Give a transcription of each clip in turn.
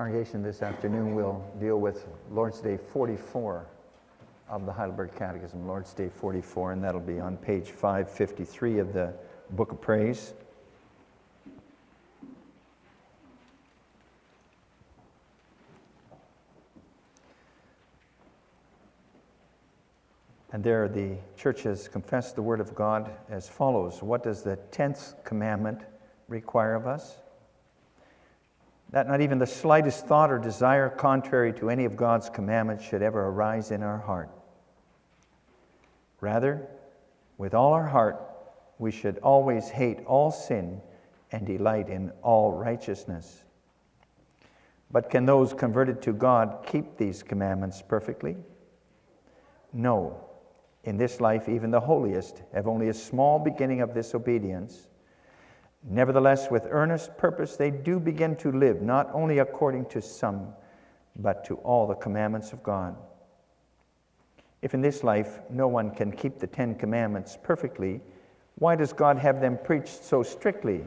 Congregation, this afternoon we'll deal with Lord's Day 44 of the Heidelberg Catechism, Lord's Day 44, and that'll be on page 553 of the Book of Praise. And there the church has confessed the Word of God as follows What does the 10th commandment require of us? That not even the slightest thought or desire contrary to any of God's commandments should ever arise in our heart. Rather, with all our heart, we should always hate all sin and delight in all righteousness. But can those converted to God keep these commandments perfectly? No. In this life, even the holiest have only a small beginning of this obedience Nevertheless, with earnest purpose, they do begin to live, not only according to some, but to all the commandments of God. If in this life no one can keep the Ten Commandments perfectly, why does God have them preached so strictly?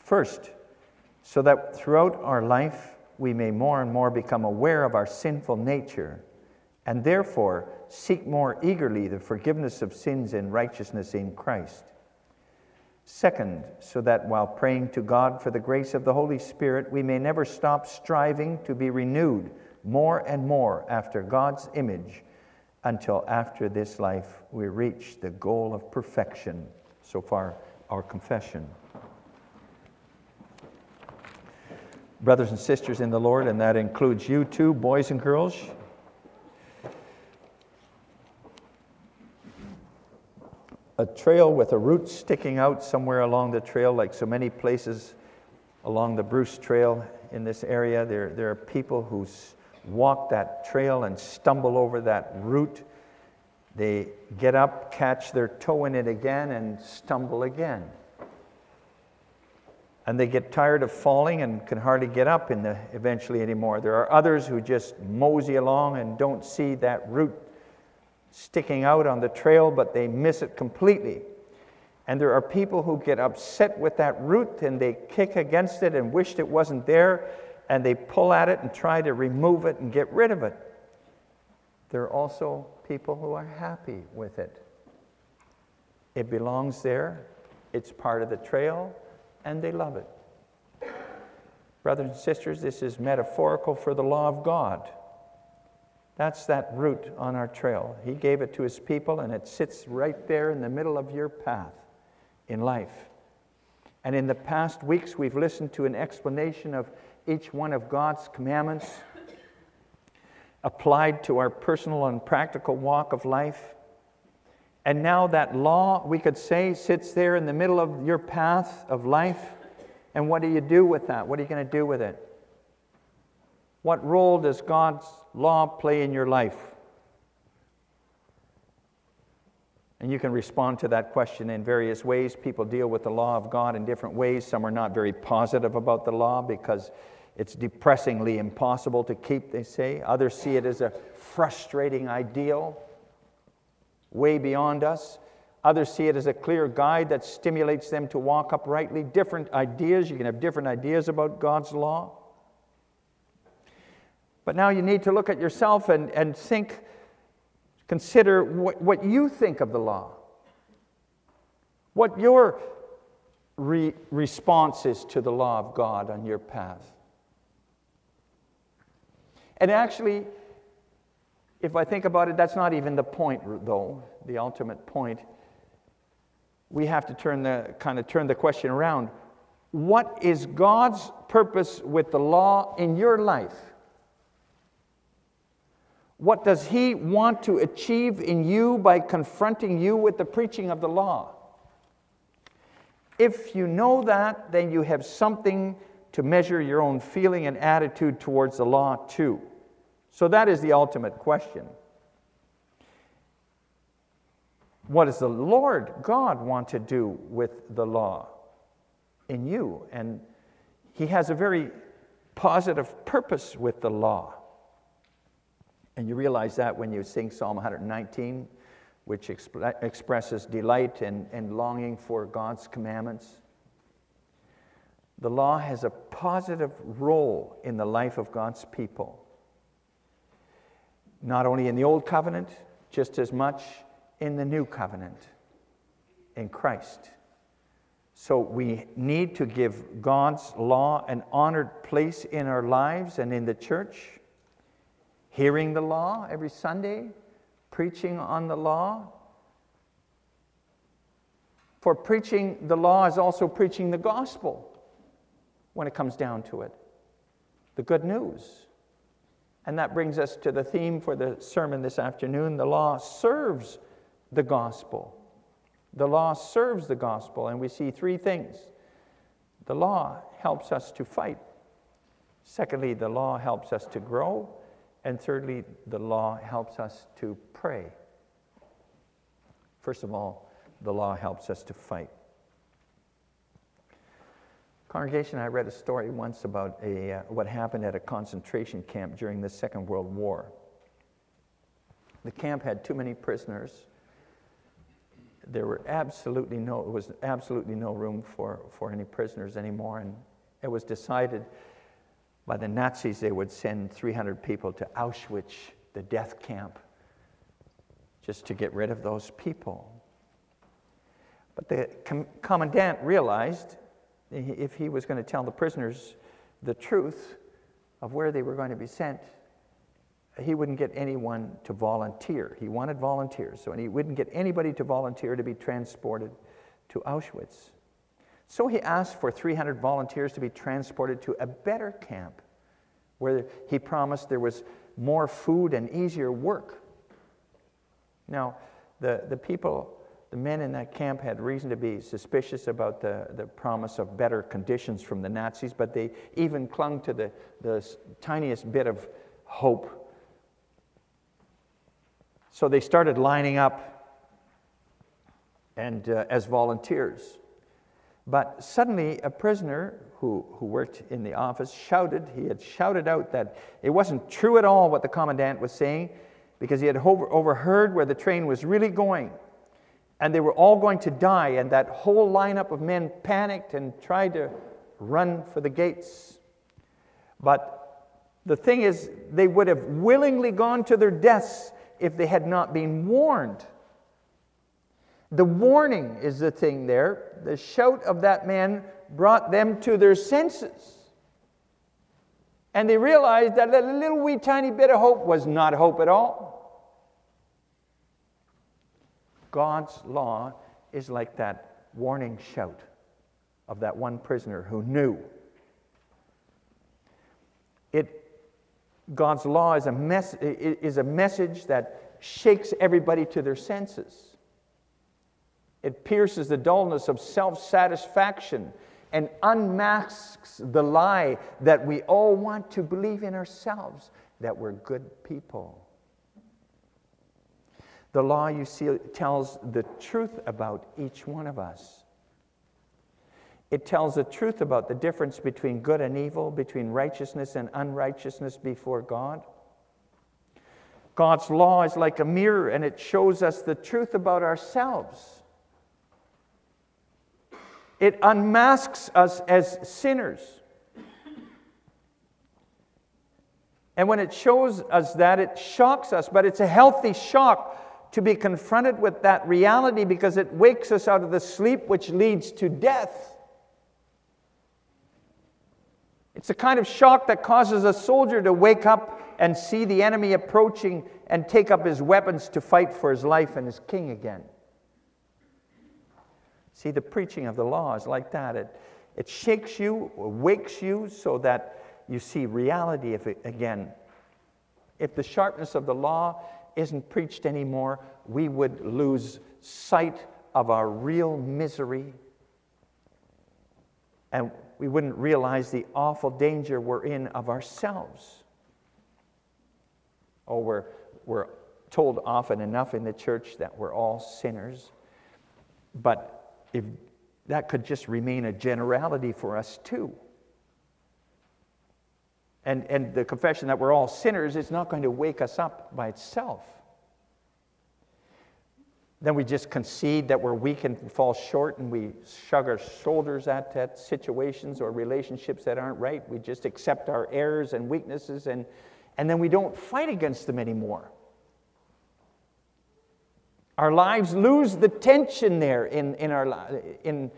First, so that throughout our life we may more and more become aware of our sinful nature and therefore seek more eagerly the forgiveness of sins and righteousness in Christ. Second, so that while praying to God for the grace of the Holy Spirit, we may never stop striving to be renewed more and more after God's image until after this life we reach the goal of perfection. So far, our confession. Brothers and sisters in the Lord, and that includes you too, boys and girls, a trail with a root sticking out somewhere along the trail, like so many places along the Bruce Trail in this area. There, there are people who walk that trail and stumble over that root. They get up, catch their toe in it again, and stumble again. And they get tired of falling and can hardly get up in the, eventually anymore. There are others who just mosey along and don't see that root sticking out on the trail, but they miss it completely. And there are people who get upset with that root and they kick against it and wished it wasn't there, and they pull at it and try to remove it and get rid of it. There are also people who are happy with it. It belongs there, it's part of the trail, and they love it. Brothers and sisters, this is metaphorical for the law of God. That's that root on our trail. He gave it to his people, and it sits right there in the middle of your path in life. And in the past weeks, we've listened to an explanation of each one of God's commandments applied to our personal and practical walk of life. And now that law, we could say, sits there in the middle of your path of life. And what do you do with that? What are you going to do with it? What role does God's law play in your life? And you can respond to that question in various ways. People deal with the law of God in different ways. Some are not very positive about the law because it's depressingly impossible to keep, they say. Others see it as a frustrating ideal, way beyond us. Others see it as a clear guide that stimulates them to walk uprightly. Different ideas, you can have different ideas about God's law. But now you need to look at yourself and, and think, consider what, what you think of the law. What your re- response is to the law of God on your path. And actually, if I think about it, that's not even the point, though, the ultimate point. We have to turn the kind of turn the question around. What is God's purpose with the law in your life? What does He want to achieve in you by confronting you with the preaching of the law? If you know that, then you have something to measure your own feeling and attitude towards the law, too. So that is the ultimate question. What does the Lord God want to do with the law in you? And He has a very positive purpose with the law. And you realize that when you sing Psalm 119, which exp- expresses delight and, and longing for God's commandments. The law has a positive role in the life of God's people. Not only in the Old Covenant, just as much in the New Covenant in Christ. So we need to give God's law an honored place in our lives and in the church. Hearing the law every Sunday, preaching on the law. For preaching the law is also preaching the gospel when it comes down to it the good news. And that brings us to the theme for the sermon this afternoon the law serves the gospel. The law serves the gospel, and we see three things. The law helps us to fight. Secondly, the law helps us to grow. And thirdly, the law helps us to pray. First of all, the law helps us to fight. Congregation, I read a story once about a, uh, what happened at a concentration camp during the Second World War. The camp had too many prisoners there were absolutely no, was absolutely no room for, for any prisoners anymore. And it was decided by the Nazis they would send 300 people to Auschwitz, the death camp, just to get rid of those people. But the com- commandant realized if he was going to tell the prisoners the truth of where they were going to be sent, he wouldn't get anyone to volunteer. He wanted volunteers, so he wouldn't get anybody to volunteer to be transported to Auschwitz. So he asked for 300 volunteers to be transported to a better camp where he promised there was more food and easier work. Now, the, the people, the men in that camp had reason to be suspicious about the, the promise of better conditions from the Nazis, but they even clung to the, the tiniest bit of hope so they started lining up and uh, as volunteers. But suddenly, a prisoner who, who worked in the office shouted, he had shouted out that it wasn't true at all what the commandant was saying because he had over, overheard where the train was really going and they were all going to die. And that whole lineup of men panicked and tried to run for the gates. But the thing is, they would have willingly gone to their deaths if they had not been warned. The warning is the thing there. The shout of that man brought them to their senses. And they realized that a little wee tiny bit of hope was not hope at all. God's law is like that warning shout of that one prisoner who knew. It God's law is a, mes- is a message that shakes everybody to their senses. It pierces the dullness of self satisfaction and unmasks the lie that we all want to believe in ourselves that we're good people. The law, you see, tells the truth about each one of us. It tells the truth about the difference between good and evil, between righteousness and unrighteousness before God. God's law is like a mirror and it shows us the truth about ourselves. It unmasks us as sinners. And when it shows us that, it shocks us, but it's a healthy shock to be confronted with that reality because it wakes us out of the sleep which leads to death. It's the kind of shock that causes a soldier to wake up and see the enemy approaching and take up his weapons to fight for his life and his king again. See, the preaching of the law is like that. It, it shakes you, wakes you so that you see reality it, again. If the sharpness of the law isn't preached anymore, we would lose sight of our real misery and we wouldn't realize the awful danger we're in of ourselves. Oh, we're, we're told often enough in the church that we're all sinners. But if that could just remain a generality for us too. And, and the confession that we're all sinners is not going to wake us up by itself. then we just concede that we're weak and fall short and we shrug our shoulders at, at situations or relationships that aren't right. We just accept our errors and weaknesses and, and then we don't fight against them anymore. Our lives lose the tension there in, in, our, in,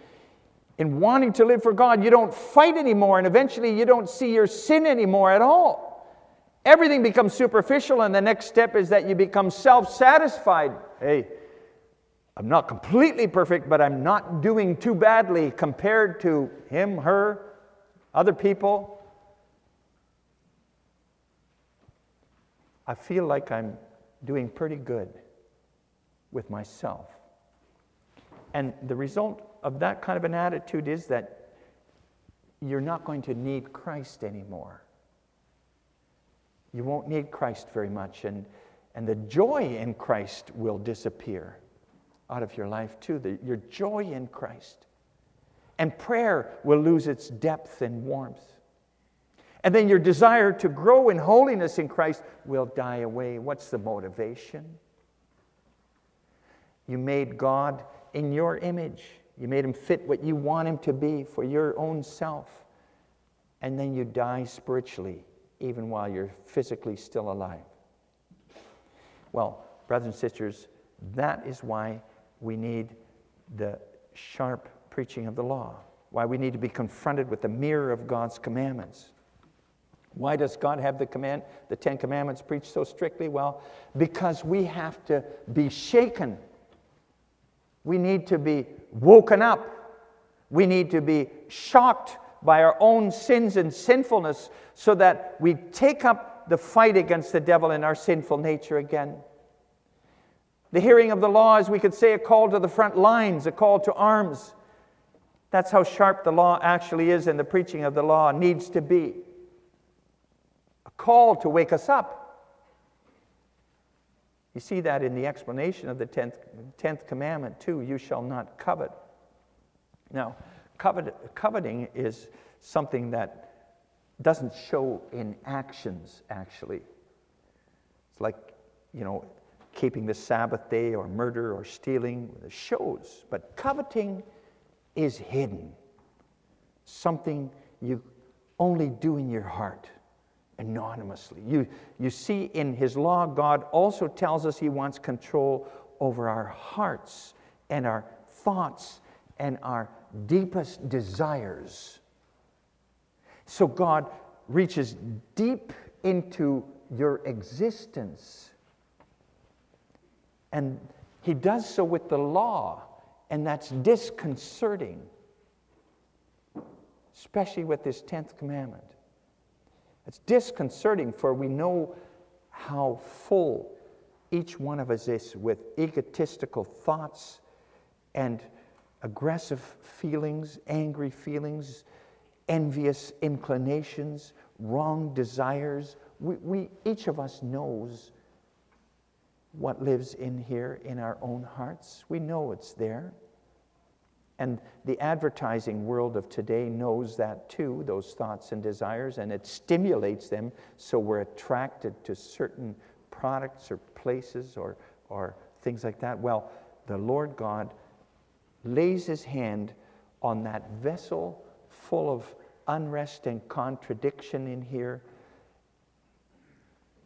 in wanting to live for God. You don't fight anymore, and eventually you don't see your sin anymore at all. Everything becomes superficial, and the next step is that you become self satisfied. Hey, I'm not completely perfect, but I'm not doing too badly compared to him, her, other people. I feel like I'm doing pretty good with myself. And the result of that kind of an attitude is that you're not going to need Christ anymore. You won't need Christ very much, and, and the joy in Christ will disappear out of your life too, the, your joy in Christ. And prayer will lose its depth and warmth. And then your desire to grow in holiness in Christ will die away. What's the motivation? You made God in your image. You made him fit what you want him to be for your own self. And then you die spiritually, even while you're physically still alive. Well, brothers and sisters, that is why we need the sharp preaching of the law, why we need to be confronted with the mirror of God's commandments. Why does God have the command, the Ten Commandments preached so strictly? Well, because we have to be shaken. We need to be woken up. We need to be shocked by our own sins and sinfulness so that we take up the fight against the devil in our sinful nature again. The hearing of the law is, we could say, a call to the front lines, a call to arms. That's how sharp the law actually is, and the preaching of the law needs to be. A call to wake us up. You see that in the explanation of the 10th, 10th commandment, too you shall not covet. Now, covet, coveting is something that doesn't show in actions, actually. It's like, you know, keeping the Sabbath day or murder or stealing it shows. But coveting is hidden, something you only do in your heart anonymously. You, you see, in His law, God also tells us He wants control over our hearts and our thoughts and our deepest desires. So God reaches deep into your existence and he does so with the law, and that's disconcerting, especially with this 10th commandment. It's disconcerting, for we know how full each one of us is with egotistical thoughts and aggressive feelings, angry feelings, envious inclinations, wrong desires. We, we, each of us knows what lives in here in our own hearts. We know it's there. And the advertising world of today knows that too, those thoughts and desires, and it stimulates them so we're attracted to certain products or places or, or things like that. Well, the Lord God lays his hand on that vessel full of unrest and contradiction in here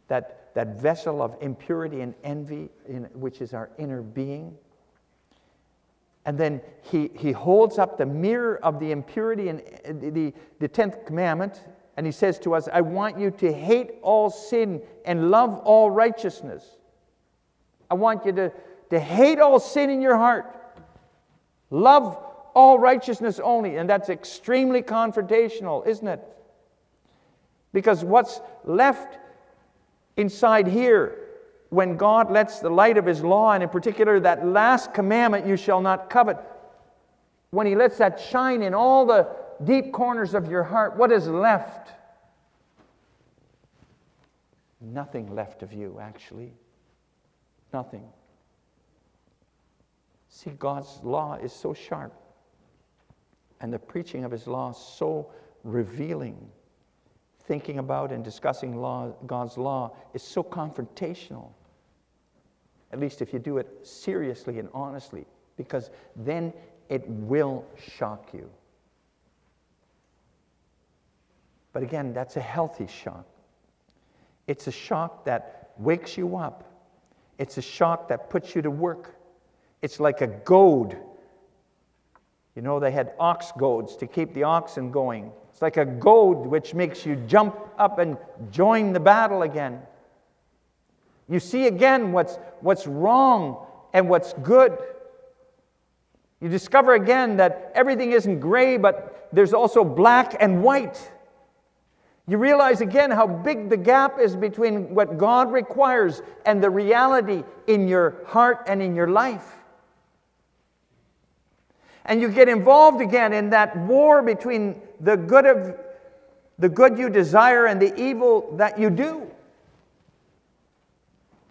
that, that vessel of impurity and envy, in, which is our inner being. And then he, he holds up the mirror of the impurity and uh, the, the 10th commandment, and he says to us, I want you to hate all sin and love all righteousness. I want you to, to hate all sin in your heart, love all righteousness only. And that's extremely confrontational, isn't it? Because what's left inside here when God lets the light of His law, and in particular that last commandment, you shall not covet, when He lets that shine in all the deep corners of your heart, what is left? Nothing left of you, actually. Nothing. See, God's law is so sharp, and the preaching of His law so revealing thinking about and discussing law, God's law is so confrontational. At least if you do it seriously and honestly, because then it will shock you. But again, that's a healthy shock. It's a shock that wakes you up. It's a shock that puts you to work. It's like a goad. You know, they had ox goads to keep the oxen going. It's like a goad which makes you jump up and join the battle again. You see again what's, what's wrong and what's good. You discover again that everything isn't gray, but there's also black and white. You realize again how big the gap is between what God requires and the reality in your heart and in your life. And you get involved again in that war between the good of the good you desire and the evil that you do.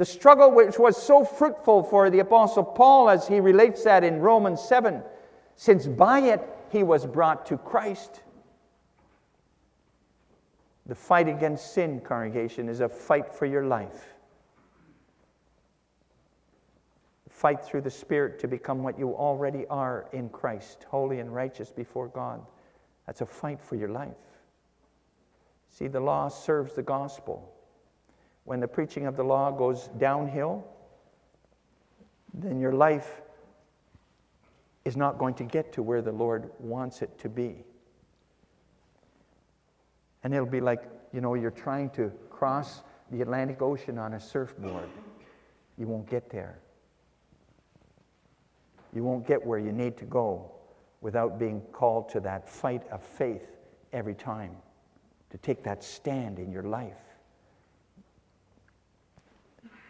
The struggle which was so fruitful for the apostle Paul as he relates that in Romans 7 since by it he was brought to Christ. The fight against sin, congregation, is a fight for your life. Fight through the Spirit to become what you already are in Christ, holy and righteous before God. That's a fight for your life. See, the law serves the gospel. When the preaching of the law goes downhill, then your life is not going to get to where the Lord wants it to be. And it'll be like, you know, you're trying to cross the Atlantic Ocean on a surfboard. You won't get there. You won't get where you need to go without being called to that fight of faith every time, to take that stand in your life.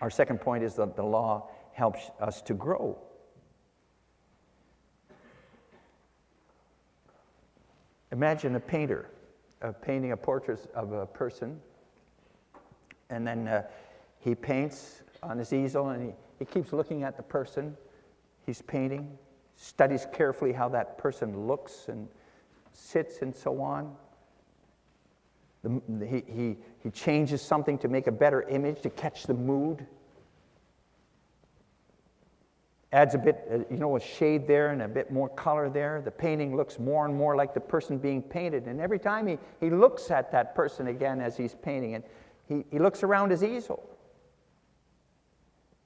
Our second point is that the law helps us to grow. Imagine a painter uh, painting a portrait of a person. And then uh, he paints on his easel and he, he keeps looking at the person he's painting, studies carefully how that person looks and sits and so on. The, he, he, he changes something to make a better image, to catch the mood adds a bit, uh, you know, a shade there and a bit more color there. The painting looks more and more like the person being painted. And every time he, he looks at that person again as he's painting it, he, he looks around his easel.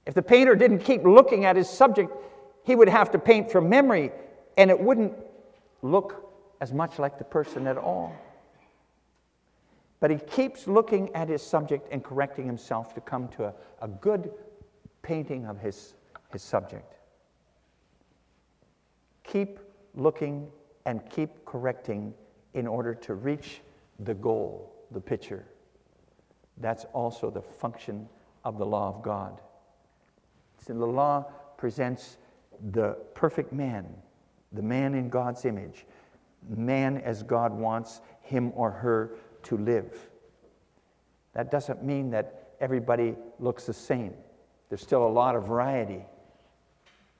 If the painter didn't keep looking at his subject, he would have to paint from memory, and it wouldn't look as much like the person at all. But he keeps looking at his subject and correcting himself to come to a, a good painting of his, his subject. Keep looking and keep correcting in order to reach the goal, the picture. That's also the function of the law of God. So the law presents the perfect man, the man in God's image, man as God wants him or her to live. That doesn't mean that everybody looks the same. There's still a lot of variety.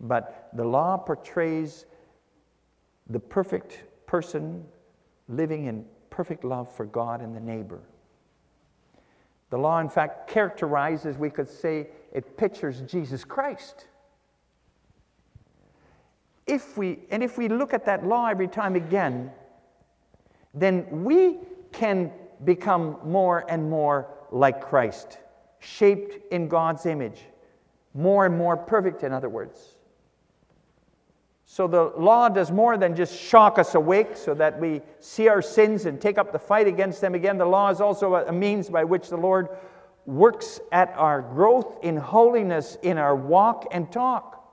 But the law portrays the perfect person living in perfect love for God and the neighbor. The law, in fact, characterizes, we could say, it pictures Jesus Christ. If we, and if we look at that law every time again, then we can become more and more like Christ, shaped in God's image, more and more perfect, in other words. So the law does more than just shock us awake so that we see our sins and take up the fight against them again. The law is also a means by which the Lord works at our growth in holiness in our walk and talk.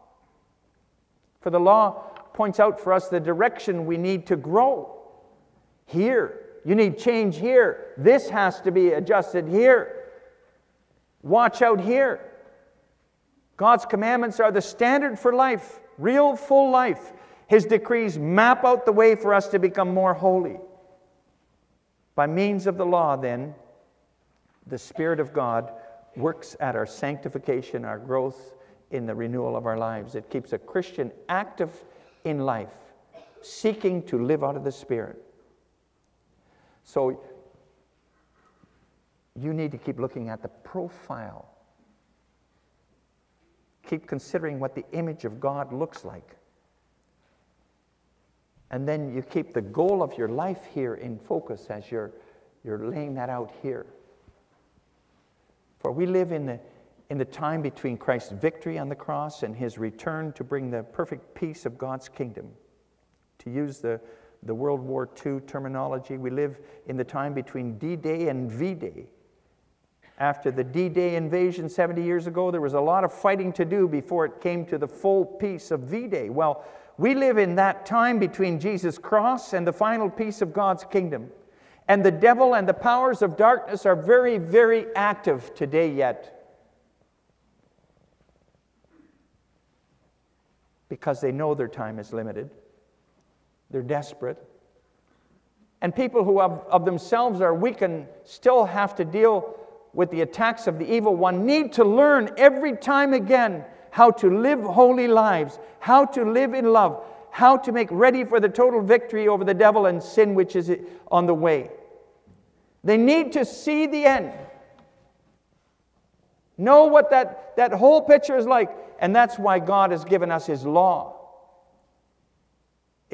For the law points out for us the direction we need to grow. Here, you need change here. This has to be adjusted here. Watch out here. God's commandments are the standard for life real full life. His decrees map out the way for us to become more holy. By means of the law, then, the Spirit of God works at our sanctification, our growth in the renewal of our lives. It keeps a Christian active in life, seeking to live out of the Spirit. So, you need to keep looking at the profile Keep considering what the image of God looks like. And then you keep the goal of your life here in focus as you're, you're laying that out here. For we live in the, in the time between Christ's victory on the cross and his return to bring the perfect peace of God's kingdom. To use the, the World War II terminology, we live in the time between D Day and V Day. After the D Day invasion 70 years ago, there was a lot of fighting to do before it came to the full peace of V Day. Well, we live in that time between Jesus' cross and the final peace of God's kingdom. And the devil and the powers of darkness are very, very active today yet. Because they know their time is limited, they're desperate. And people who of, of themselves are weak and still have to deal with the attacks of the evil one need to learn every time again how to live holy lives, how to live in love, how to make ready for the total victory over the devil and sin which is on the way. They need to see the end. Know what that, that whole picture is like. And that's why God has given us His law.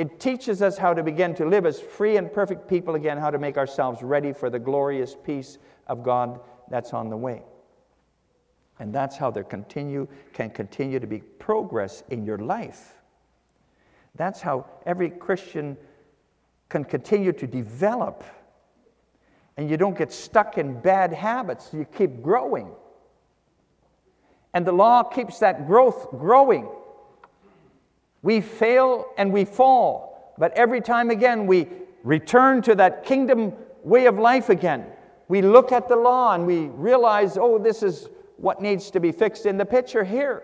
It teaches us how to begin to live as free and perfect people again, how to make ourselves ready for the glorious peace of God that's on the way. And that's how there continue, can continue to be progress in your life. That's how every Christian can continue to develop. And you don't get stuck in bad habits, you keep growing. And the law keeps that growth growing. We fail and we fall, but every time again we return to that kingdom way of life again. We look at the law and we realize, oh, this is what needs to be fixed in the picture here.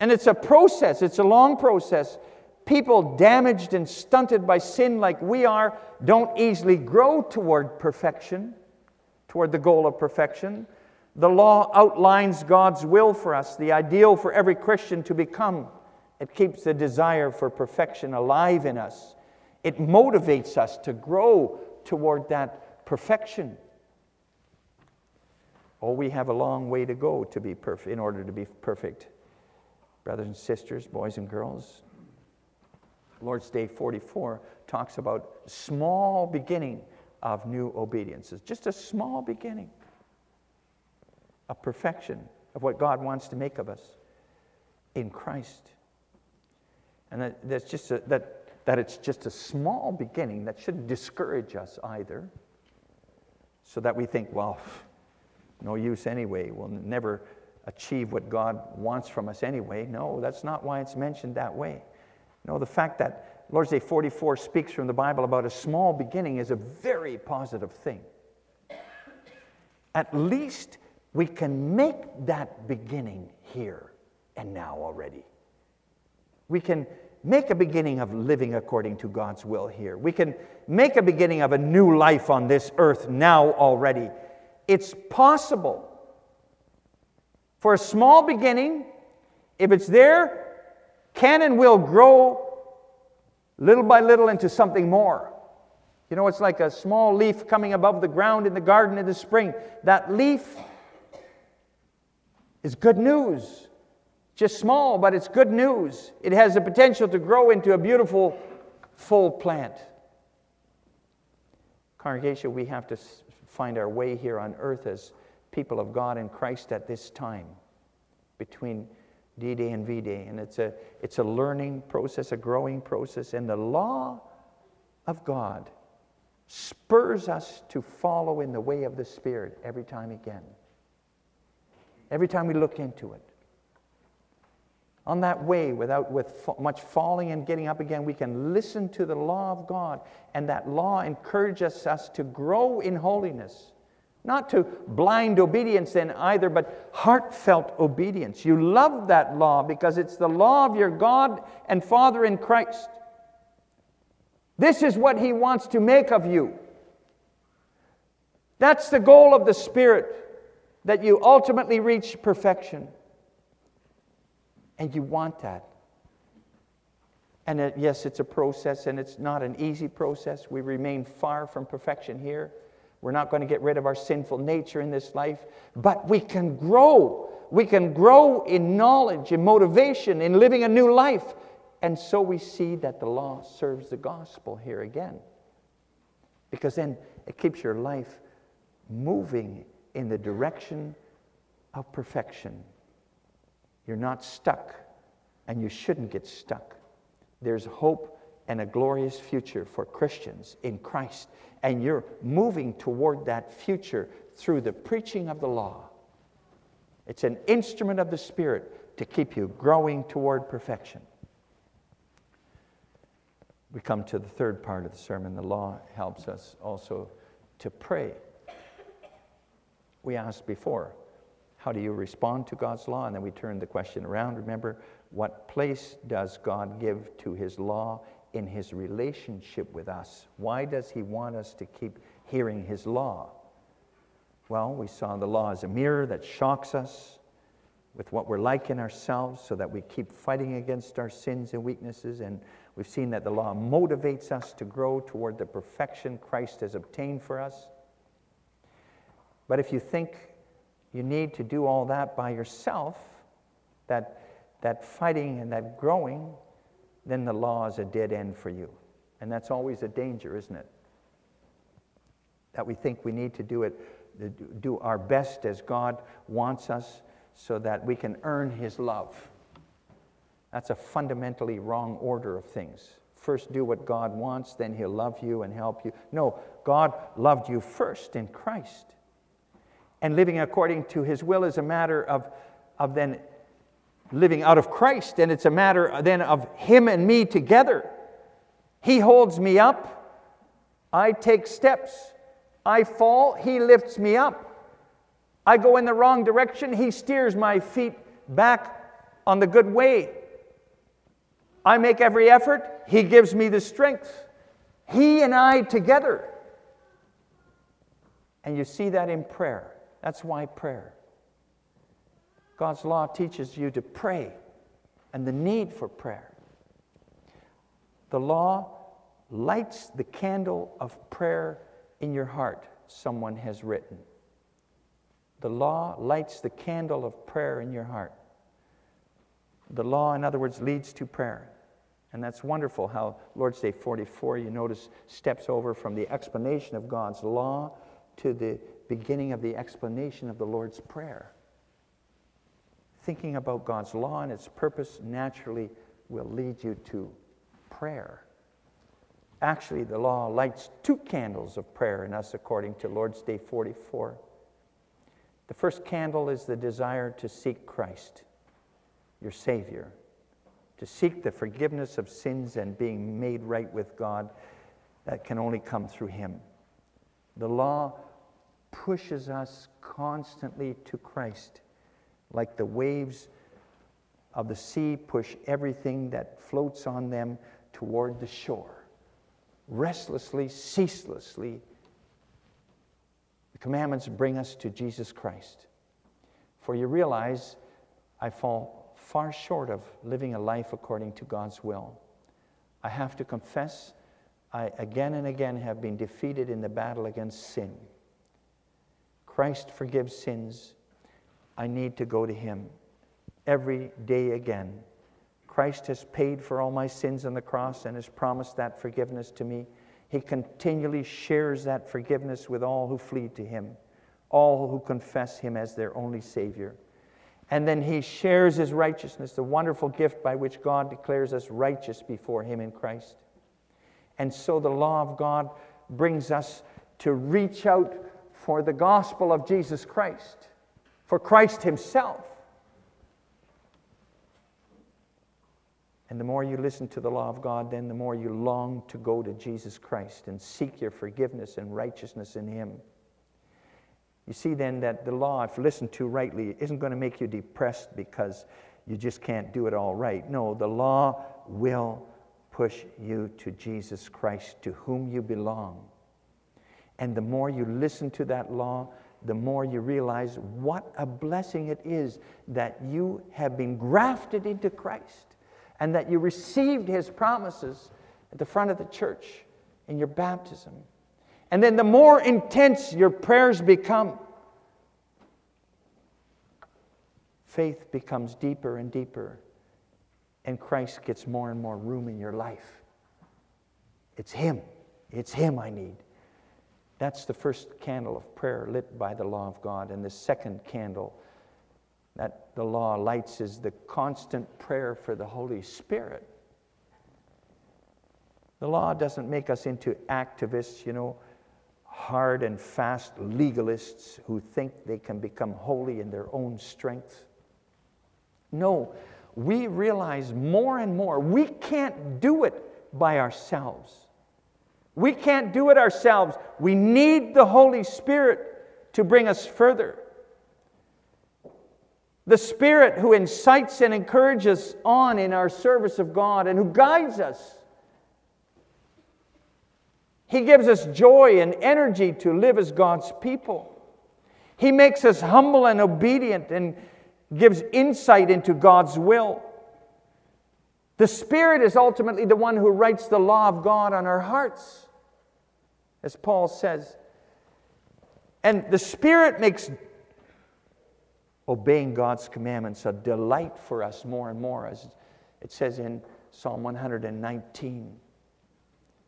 And it's a process, it's a long process. People damaged and stunted by sin like we are don't easily grow toward perfection, toward the goal of perfection. The law outlines God's will for us, the ideal for every Christian to become. It keeps the desire for perfection alive in us. It motivates us to grow toward that perfection. Oh, we have a long way to go to be perfect in order to be perfect brothers and sisters, boys and girls. Lord's Day 44 talks about small beginning of new obediences, just a small beginning of perfection of what God wants to make of us in Christ. And that, that's just a, that, that it's just a small beginning that shouldn't discourage us either, so that we think, well, no use anyway, we'll never achieve what God wants from us anyway. No, that's not why it's mentioned that way. No, the fact that Lord's Day 44 speaks from the Bible about a small beginning is a very positive thing. At least we can make that beginning here and now already. We can make a beginning of living according to God's will here. We can make a beginning of a new life on this earth now already. It's possible. For a small beginning, if it's there, can and will grow little by little into something more. You know, it's like a small leaf coming above the ground in the garden in the spring. That leaf is good news. Just small, but it's good news. It has the potential to grow into a beautiful, full plant. Congregation, we have to find our way here on earth as people of God in Christ at this time between D Day and V Day. And it's a, it's a learning process, a growing process. And the law of God spurs us to follow in the way of the Spirit every time again. Every time we look into it. On that way, without with much falling and getting up again, we can listen to the law of God, and that law encourages us to grow in holiness not to blind obedience then either, but heartfelt obedience. You love that law because it's the law of your God and Father in Christ. This is what He wants to make of you. That's the goal of the Spirit, that you ultimately reach perfection. And you want that. And it, yes, it's a process, and it's not an easy process. We remain far from perfection here. We're not going to get rid of our sinful nature in this life, but we can grow. We can grow in knowledge, in motivation, in living a new life. And so we see that the law serves the gospel here again. Because then it keeps your life moving in the direction of perfection. You're not stuck, and you shouldn't get stuck. There's hope and a glorious future for Christians in Christ, and you're moving toward that future through the preaching of the law. It's an instrument of the Spirit to keep you growing toward perfection. We come to the third part of the sermon. The law helps us also to pray. We asked before, how do you respond to God's law? And then we turn the question around. Remember, what place does God give to his law in his relationship with us? Why does he want us to keep hearing his law? Well, we saw the law as a mirror that shocks us with what we're like in ourselves so that we keep fighting against our sins and weaknesses. And we've seen that the law motivates us to grow toward the perfection Christ has obtained for us. But if you think you need to do all that by yourself, that, that fighting and that growing, then the law is a dead end for you. And that's always a danger, isn't it? That we think we need to do it, do our best as God wants us so that we can earn His love. That's a fundamentally wrong order of things. First, do what God wants, then He'll love you and help you. No, God loved you first in Christ. And living according to His will is a matter of, of then living out of Christ, and it's a matter then of Him and me together. He holds me up, I take steps, I fall, He lifts me up. I go in the wrong direction, He steers my feet back on the good way. I make every effort, He gives me the strength. He and I together. And you see that in prayer. That's why prayer. God's law teaches you to pray and the need for prayer. The law lights the candle of prayer in your heart, someone has written. The law lights the candle of prayer in your heart. The law, in other words, leads to prayer. And that's wonderful how Lord's Day 44, you notice, steps over from the explanation of God's law to the beginning of the explanation of the Lord's Prayer thinking about God's law and its purpose naturally will lead you to prayer. Actually, the law lights two candles of prayer in us according to Lord's Day 44. The first candle is the desire to seek Christ, your Savior, to seek the forgiveness of sins and being made right with God that can only come through Him. The law pushes us constantly to Christ like the waves of the sea push everything that floats on them toward the shore. Restlessly, ceaselessly, the commandments bring us to Jesus Christ. For you realize I fall far short of living a life according to God's will. I have to confess, I again and again have been defeated in the battle against sin. Christ forgives sins I need to go to Him every day again. Christ has paid for all my sins on the cross and has promised that forgiveness to me. He continually shares that forgiveness with all who flee to Him, all who confess Him as their only Savior. And then He shares His righteousness, the wonderful gift by which God declares us righteous before Him in Christ. And so the law of God brings us to reach out for the gospel of Jesus Christ for Christ Himself. And the more you listen to the law of God, then the more you long to go to Jesus Christ and seek your forgiveness and righteousness in Him. You see then that the law, if listened to rightly, isn't going to make you depressed because you just can't do it all right. No, the law will push you to Jesus Christ, to whom you belong. And the more you listen to that law, the more you realize what a blessing it is that you have been grafted into Christ and that you received his promises at the front of the church in your baptism. And then the more intense your prayers become, faith becomes deeper and deeper, and Christ gets more and more room in your life. It's Him. It's Him I need. That's the first candle of prayer lit by the law of God. And the second candle that the law lights is the constant prayer for the Holy Spirit. The law doesn't make us into activists, you know, hard and fast legalists who think they can become holy in their own strength. No, we realize more and more we can't do it by ourselves. We can't do it ourselves. We need the Holy Spirit to bring us further. The Spirit who incites and encourages us on in our service of God and who guides us. He gives us joy and energy to live as God's people. He makes us humble and obedient and gives insight into God's will. The Spirit is ultimately the one who writes the law of God on our hearts as Paul says. And the Spirit makes obeying God's commandments a delight for us more and more, as it says in Psalm 119.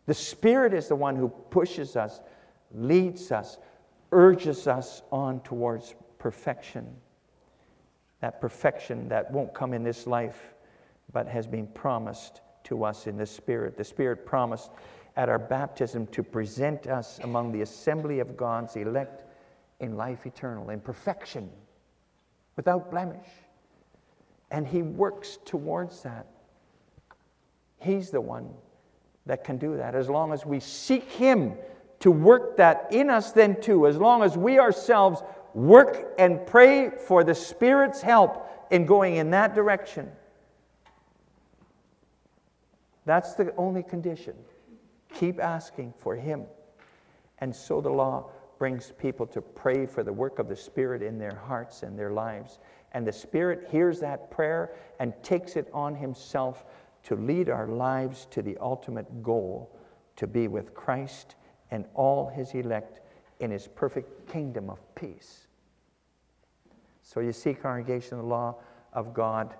The Spirit is the one who pushes us, leads us, urges us on towards perfection. That perfection that won't come in this life, but has been promised to us in the Spirit. The Spirit promised at our baptism to present us among the assembly of God's elect in life eternal, in perfection, without blemish. And He works towards that. He's the one that can do that. As long as we seek Him to work that in us, then too, as long as we ourselves work and pray for the Spirit's help in going in that direction. That's the only condition. Keep asking for Him. And so the law brings people to pray for the work of the Spirit in their hearts and their lives. And the Spirit hears that prayer and takes it on Himself to lead our lives to the ultimate goal to be with Christ and all His elect in His perfect kingdom of peace. So you see, congregation, the law of God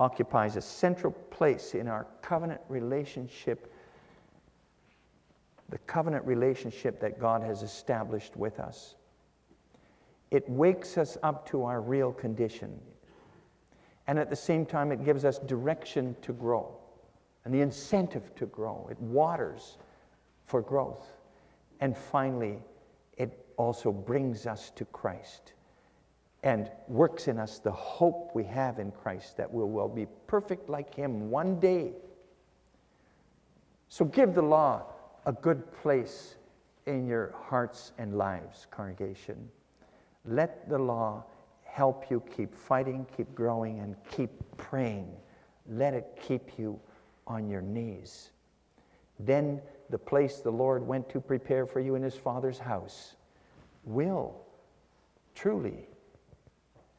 occupies a central place in our covenant relationship the covenant relationship that God has established with us. It wakes us up to our real condition. And at the same time, it gives us direction to grow and the incentive to grow. It waters for growth. And finally, it also brings us to Christ and works in us the hope we have in Christ that we will be perfect like Him one day. So give the law a good place in your hearts and lives, congregation. Let the law help you keep fighting, keep growing, and keep praying. Let it keep you on your knees. Then the place the Lord went to prepare for you in his Father's house will truly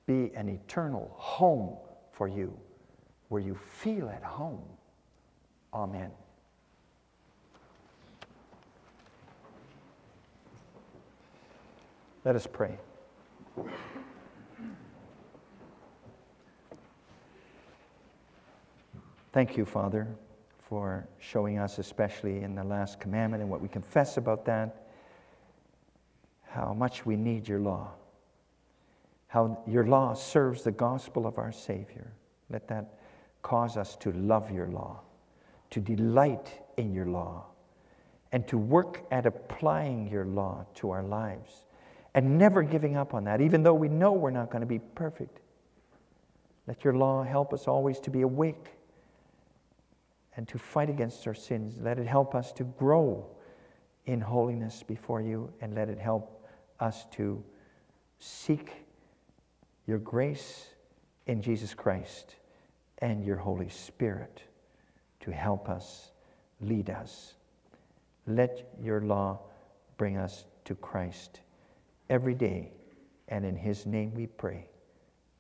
be an eternal home for you where you feel at home. Amen. Let us pray. Thank you, Father, for showing us, especially in the last commandment and what we confess about that, how much we need your law, how your law serves the gospel of our Savior. Let that cause us to love your law, to delight in your law, and to work at applying your law to our lives and never giving up on that, even though we know we're not going to be perfect. Let your law help us always to be awake and to fight against our sins. Let it help us to grow in holiness before you, and let it help us to seek your grace in Jesus Christ and your Holy Spirit to help us, lead us. Let your law bring us to Christ every day. And in his name we pray.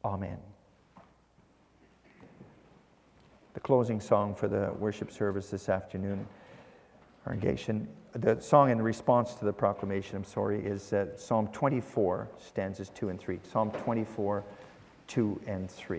Amen. The closing song for the worship service this afternoon Congregation, the song in response to the proclamation, I'm sorry, is uh, Psalm 24, stanzas 2 and 3. Psalm 24, 2 and 3.